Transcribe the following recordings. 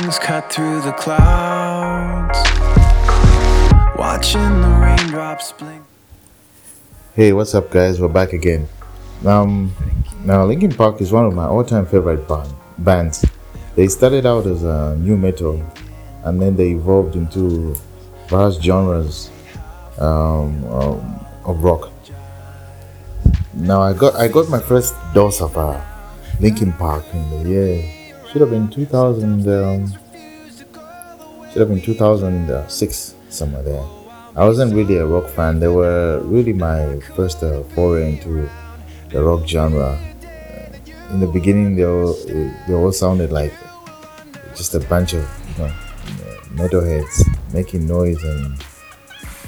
wings cut through the clouds. Watching the raindrops blink. Hey, what's up, guys? We're back again. Um, now Linkin Park is one of my all-time favorite band, bands. They started out as a nu metal, and then they evolved into various genres um, um, of rock. Now I got I got my first dose of uh, Linkin Park in the year should have been 2000 um, should have been 2006 somewhere there. I wasn't really a rock fan. They were really my first uh, foray into the rock genre. Uh, in the beginning, they all they all sounded like just a bunch of you know, metalheads making noise and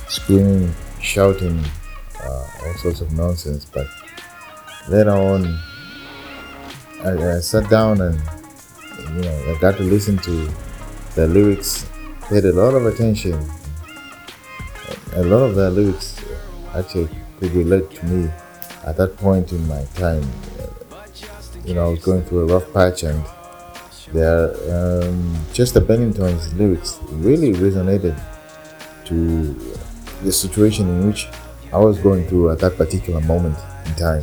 screaming, shouting, uh, all sorts of nonsense. But later on, I, I sat down and you know I got to listen to the lyrics, paid a lot of attention. A lot of the lyrics actually could relate to me at that point in my time. You know, I was going through a rough patch and there um, Chester Bennington's lyrics really resonated to the situation in which I was going through at that particular moment in time.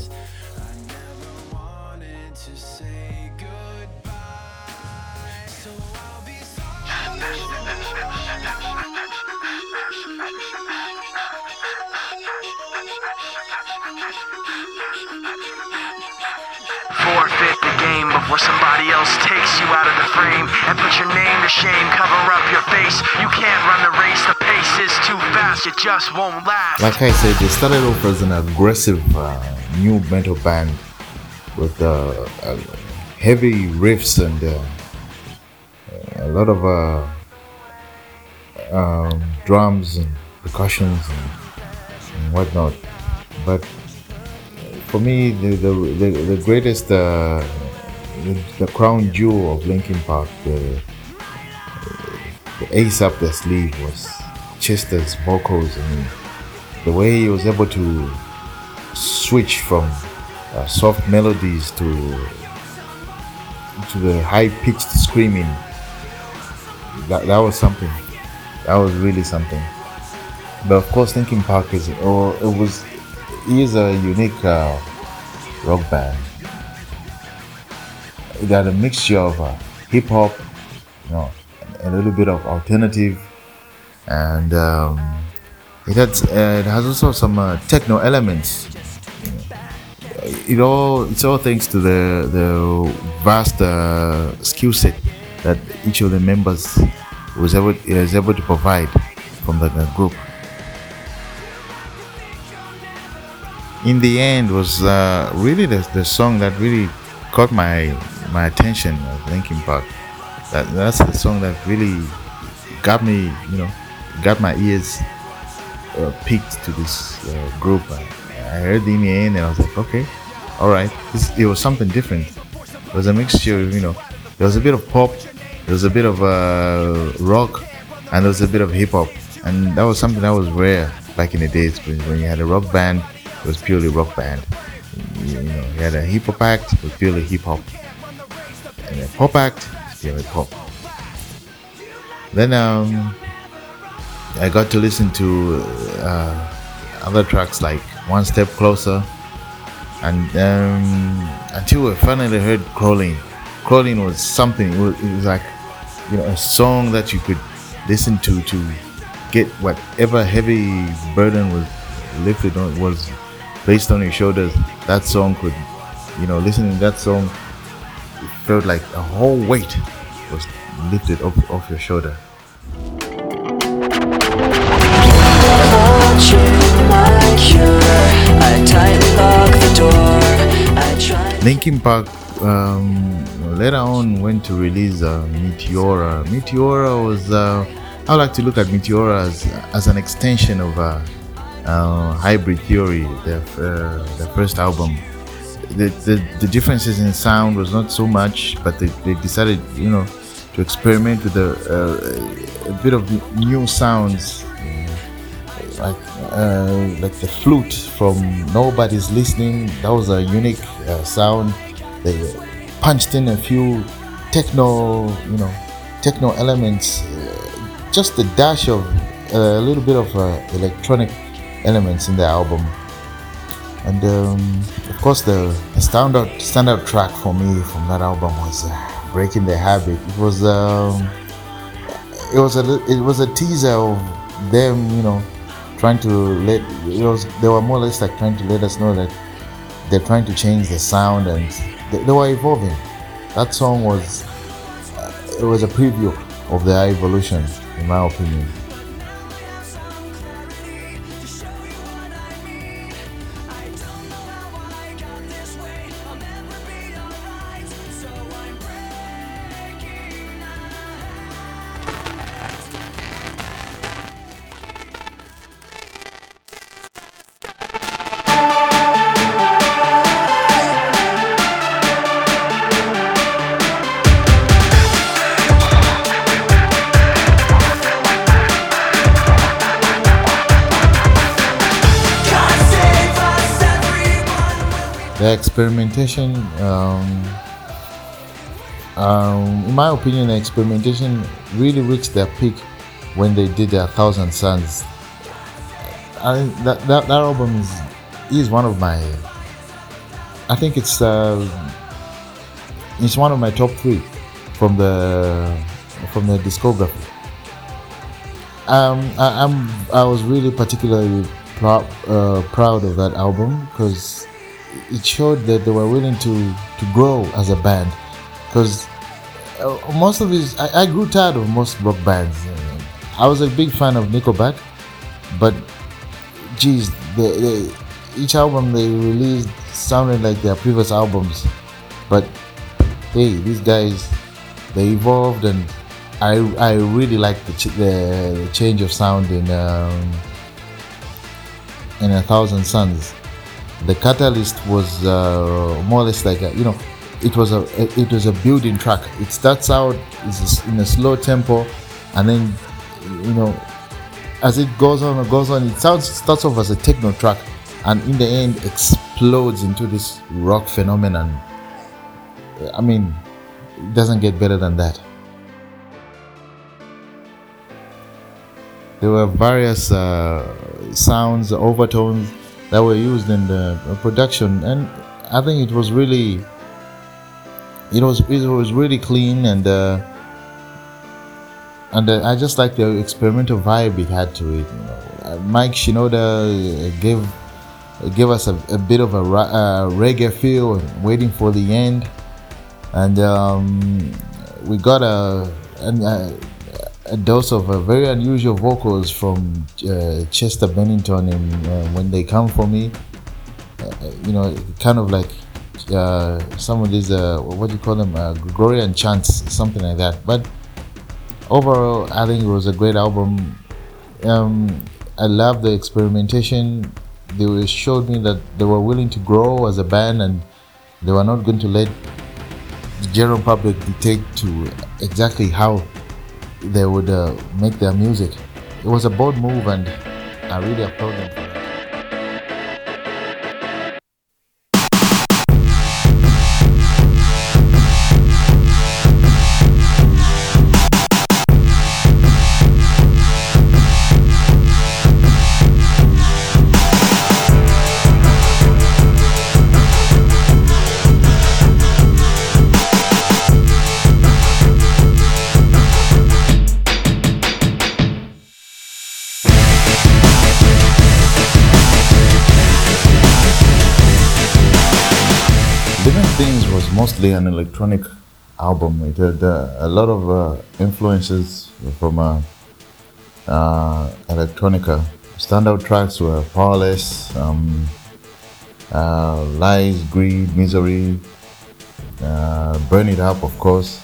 Like I said, they started off as an aggressive uh, nu metal band with uh, heavy riffs and uh, a lot of uh, um, drums and percussions and, and whatnot. But for me, the the, the, the greatest, uh, the, the crown jewel of Linkin Park, the, the ace up the sleeve was Chester's vocals. I mean, the way he was able to switch from uh, soft melodies to to the high pitched screaming. That that was something. That was really something. But of course, Linkin Park is or it was is a unique uh, rock band. It had a mixture of uh, hip hop, you know, a little bit of alternative, and um, it had uh, it has also some uh, techno elements. It all it's all thanks to the the vast uh, skill set that each of the members was able is able to provide from the, the group. In the end, was uh, really the, the song that really caught my my attention of Linkin Park. That that's the song that really got me, you know, got my ears uh, peaked to this uh, group. I, I heard end, and I was like, okay, all right. This, it was something different. It was a mixture, of, you know. There was a bit of pop, there was a bit of uh, rock, and there was a bit of hip hop, and that was something that was rare back in the days when, you had a rock band. It was purely rock band. You, you know, you had a hip hop act. It was purely hip hop, and a pop act, purely pop. Then um, I got to listen to uh, other tracks like One Step Closer, and um, until I finally heard Crawling. Crawling was something. It was, it was like you know a song that you could listen to to get whatever heavy burden was lifted on was placed on your shoulders. That song could, you know, listening to that song, it felt like a whole weight was lifted off, off your shoulder. Linkin Park um, later on went to release uh, Meteora. Meteora was, uh, I like to look at Meteora as, as an extension of uh, uh, Hybrid Theory, their, uh, their first album. The, the, the differences in sound was not so much, but they, they decided, you know, to experiment with uh, a bit of new sounds, like uh, like the flute from Nobody's Listening. That was a unique uh, sound. They punched in a few techno, you know, techno elements, uh, just a dash of a little bit of uh, electronic elements in the album. And um, of course, the, the standout standout track for me from that album was uh, "Breaking the Habit." It was um, it was a it was a teaser of them, you know, trying to let it was they were more or less like trying to let us know that they're trying to change the sound and they, they were evolving. That song was uh, it was a preview of their evolution, in my opinion. The experimentation um, um, in my opinion the experimentation really reached their peak when they did their thousand suns. I, that, that, that album is, is one of my i think it's uh, it's one of my top three from the from the discography. Um, I, I'm I was really particularly prou- uh, proud of that album because it showed that they were willing to to grow as a band. Because uh, most of these I, I grew tired of most rock bands. I was a big fan of Nickelback but geez each album they released sounded like their previous albums. But hey these guys they evolved and I, I really like the, ch- the change of sound in um, in a thousand suns the catalyst was uh, more or less like a, you know it was a it was a building track. It starts out in a slow tempo and then you know as it goes on and goes on it sounds starts off as a techno track and in the end explodes into this rock phenomenon. I mean it doesn't get better than that. There were various uh, sounds overtones that were used in the production. And i think it was really it was it was really clean and uh, and uh, i just like the experimental vibe it had to it you know. Uh, mike shinoda uh, gave gave us a, a bit of a uh, reggae feel waiting for the end. And um, we got a, an- a dose of very unusual vocals from uh, Chester Bennington in uh, When They Come For Me. Uh, you know, kind of like uh, some of these, uh, what do you call them, uh, Gregorian chants, something like that. But overall, I think it was a great album. Um, I love the experimentation. They showed me that they were willing to grow as a band and they were not going to let the general public dictate to exactly how they would uh, make their music. It was a bold move, and I really applaud them mostly an electronic album. It had uh, a lot of uh, influences from uh, uh, electronica. Standout tracks were Powerless, um, uh, Lies, Greed, Misery, uh, Burn It Up, of course.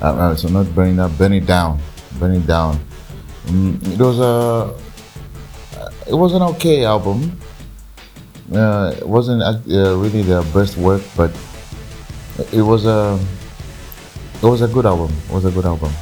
So not Burn It Up, Burn It Down. Burn It Down. Mm, it was a it was an okay album it wasn't really their best work, but it was a it was a good album. It was a good album.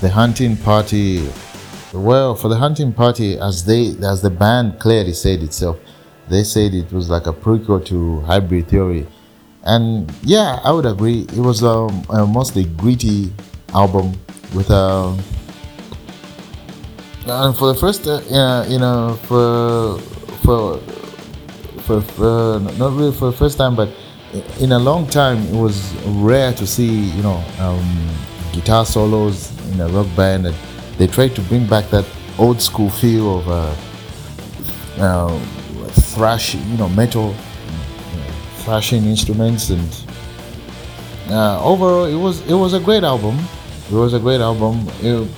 the hunting party. Well, for the hunting party, as they as the band clearly said itself, they said it was like a prequel to Hybrid Theory, and yeah, I would agree. It was um, a mostly gritty album with a. And for the first, uh, you know, for for for, for not really for the first time, but in a long time, it was rare to see you know um, guitar solos in a rock band, and they tried to bring back that old school feel of uh, uh, thrash, you know, metal, you thrashing instruments, and uh, overall, it was it was a great album. It was a great album. It,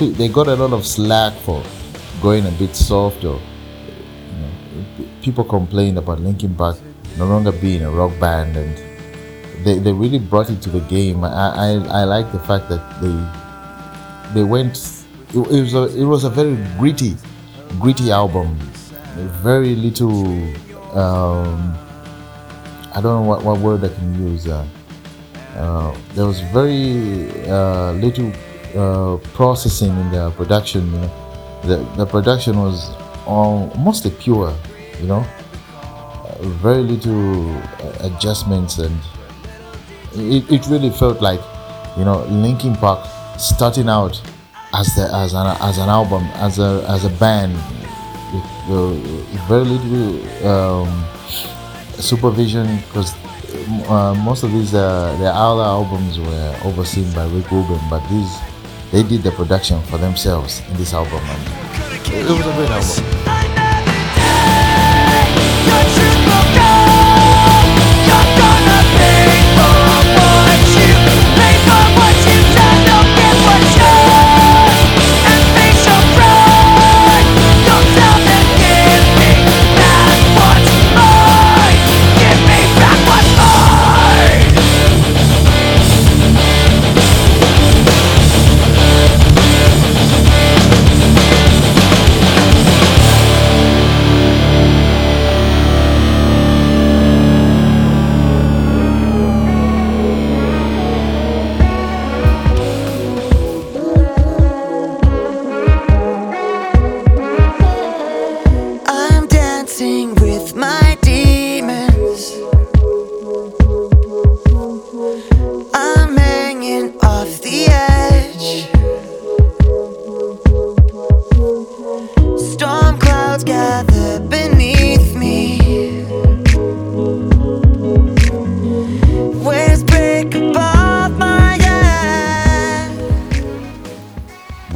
it, they got a lot of slack for going a bit soft or you know, people complained about Linkin Park no longer being a rock band and they, they really brought it to the game. I, I, I like the fact that they they went it, it was a it was a very gritty gritty album. Very little um, I don't know what, what word I can use. Uh, uh, there was very uh, little processing in the production. You know? the, the production was all, mostly pure, you know, very little adjustments, and it, it really felt like, you know, Linkin Park starting out as the as an as an album as a as a band with uh, very little um, supervision because uh, most of these uh, their other albums were overseen by Rick Rubin, but these they did the production for themselves in this album, and it was a great album.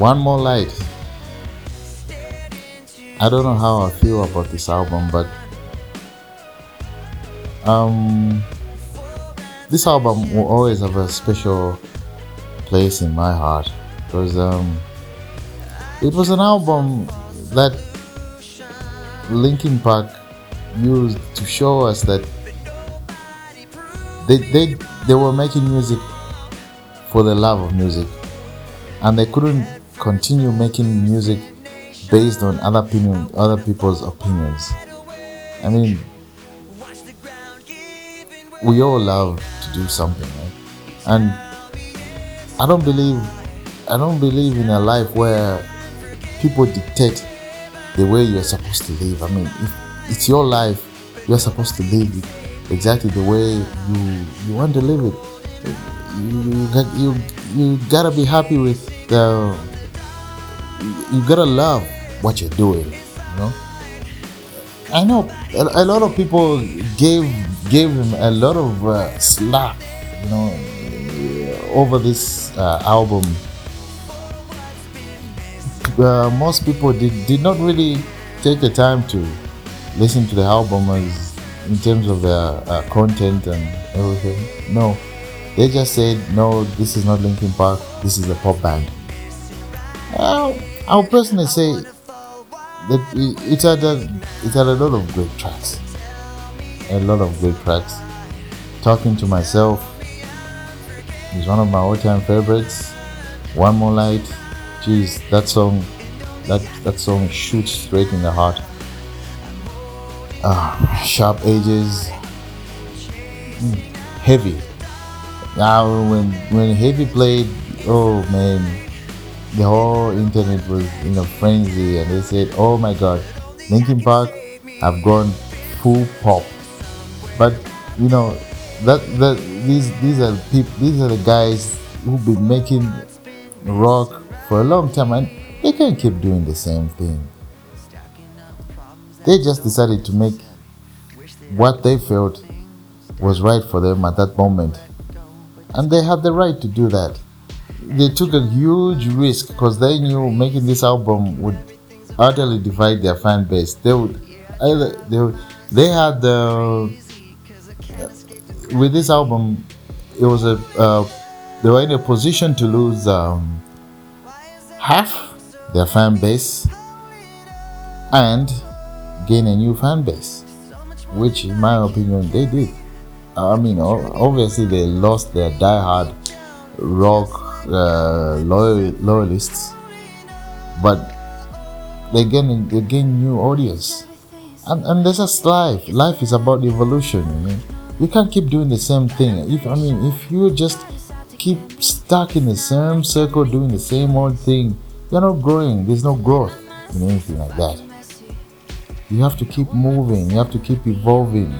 One more light. I don't know how I feel about this album, but um, this album will always have a special place in my heart because um, it was an album that Linkin Park used to show us that they they they were making music for the love of music, and they couldn't continue making music based on other opinion, other people's opinions. I mean, we all love to do something, right? And I don't believe, I don't believe in a life where people dictate the way you're supposed to live. I mean, it's your life, you're supposed to live it exactly the way you you want to live it. You you you, you gotta be happy with the. You gotta love what you're doing. You know. I know a, a lot of people gave gave him a lot of uh, slack, you know, over this uh, album. Uh, most people did did not really take the time to listen to the album as in terms of the uh, content and everything. No, they just said no. This is not Linkin Park. This is a pop band. Uh, I'll personally say that it, had a, it had a lot of great tracks, a lot of great tracks. Talking to myself is one of my all-time favorites. One more light, jeez, that song, that that song shoots straight in the heart. Ah, sharp edges, Mm, heavy. Now when when heavy played, oh man, the whole internet was in a frenzy, and they said, "Oh my God, Linkin Park have gone full pop." But you know, that that these these are people, these are the guys who've been making rock for a long time, and they can't keep doing the same thing. They just decided to make what they felt was right for them at that moment, and they had the right to do that they took a huge risk because they knew making this album would utterly divide their fan base. They would either they they had the with this album it was a uh, they were in a position to lose um, half their fan base and gain a new fan base, which in my opinion they did. I mean, obviously they lost their diehard rock uh, loyal, loyalists, but they gain they gain new audience, and and that's just life. Life is about evolution. You know, you can't keep doing the same thing. If I mean, if you just keep stuck in the same circle doing the same old thing, you're not growing. There's no growth in anything like that. You have to keep moving. You have to keep evolving.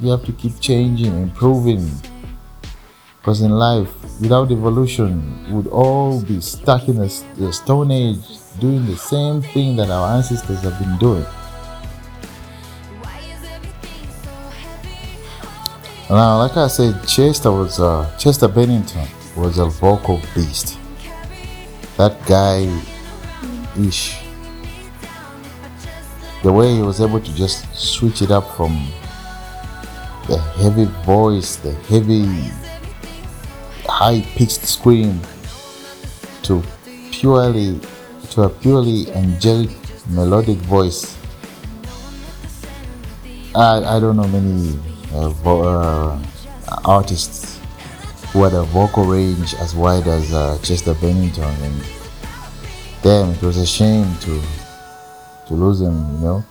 You have to keep changing, improving. Because in life, without evolution, we would all be stuck in the, Stone Age doing the same thing that our ancestors have been doing. Now, like I said, Chester was uh, Chester Bennington was a vocal beast. That guy, ish. The way he was able to just switch it up from the heavy voice, the heavy high pitched scream to purely to a purely angelic melodic voice. I, I don't know many uh, vo- uh, artists who had a vocal range as wide as uh, Chester Bennington, and damn, it was a shame to to lose him. You know,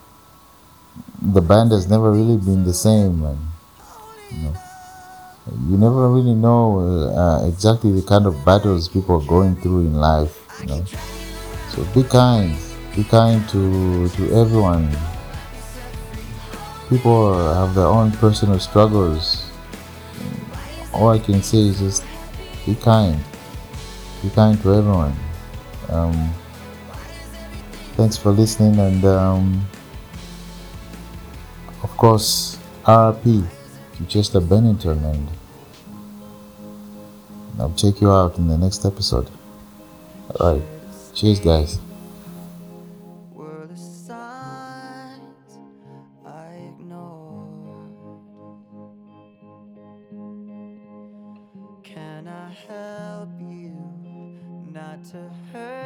the band has never really been the same, and you know you never really know uh, exactly the kind of battles people are going through in life you know? so be kind. Be kind to to everyone. People have their own personal struggles. All i can say is just be kind. Be kind to everyone. Um, thanks for listening and um, of course rp Chester Bennington and I'll check you out in the next episode. Alright. Cheers guys. Can I help you not to hurt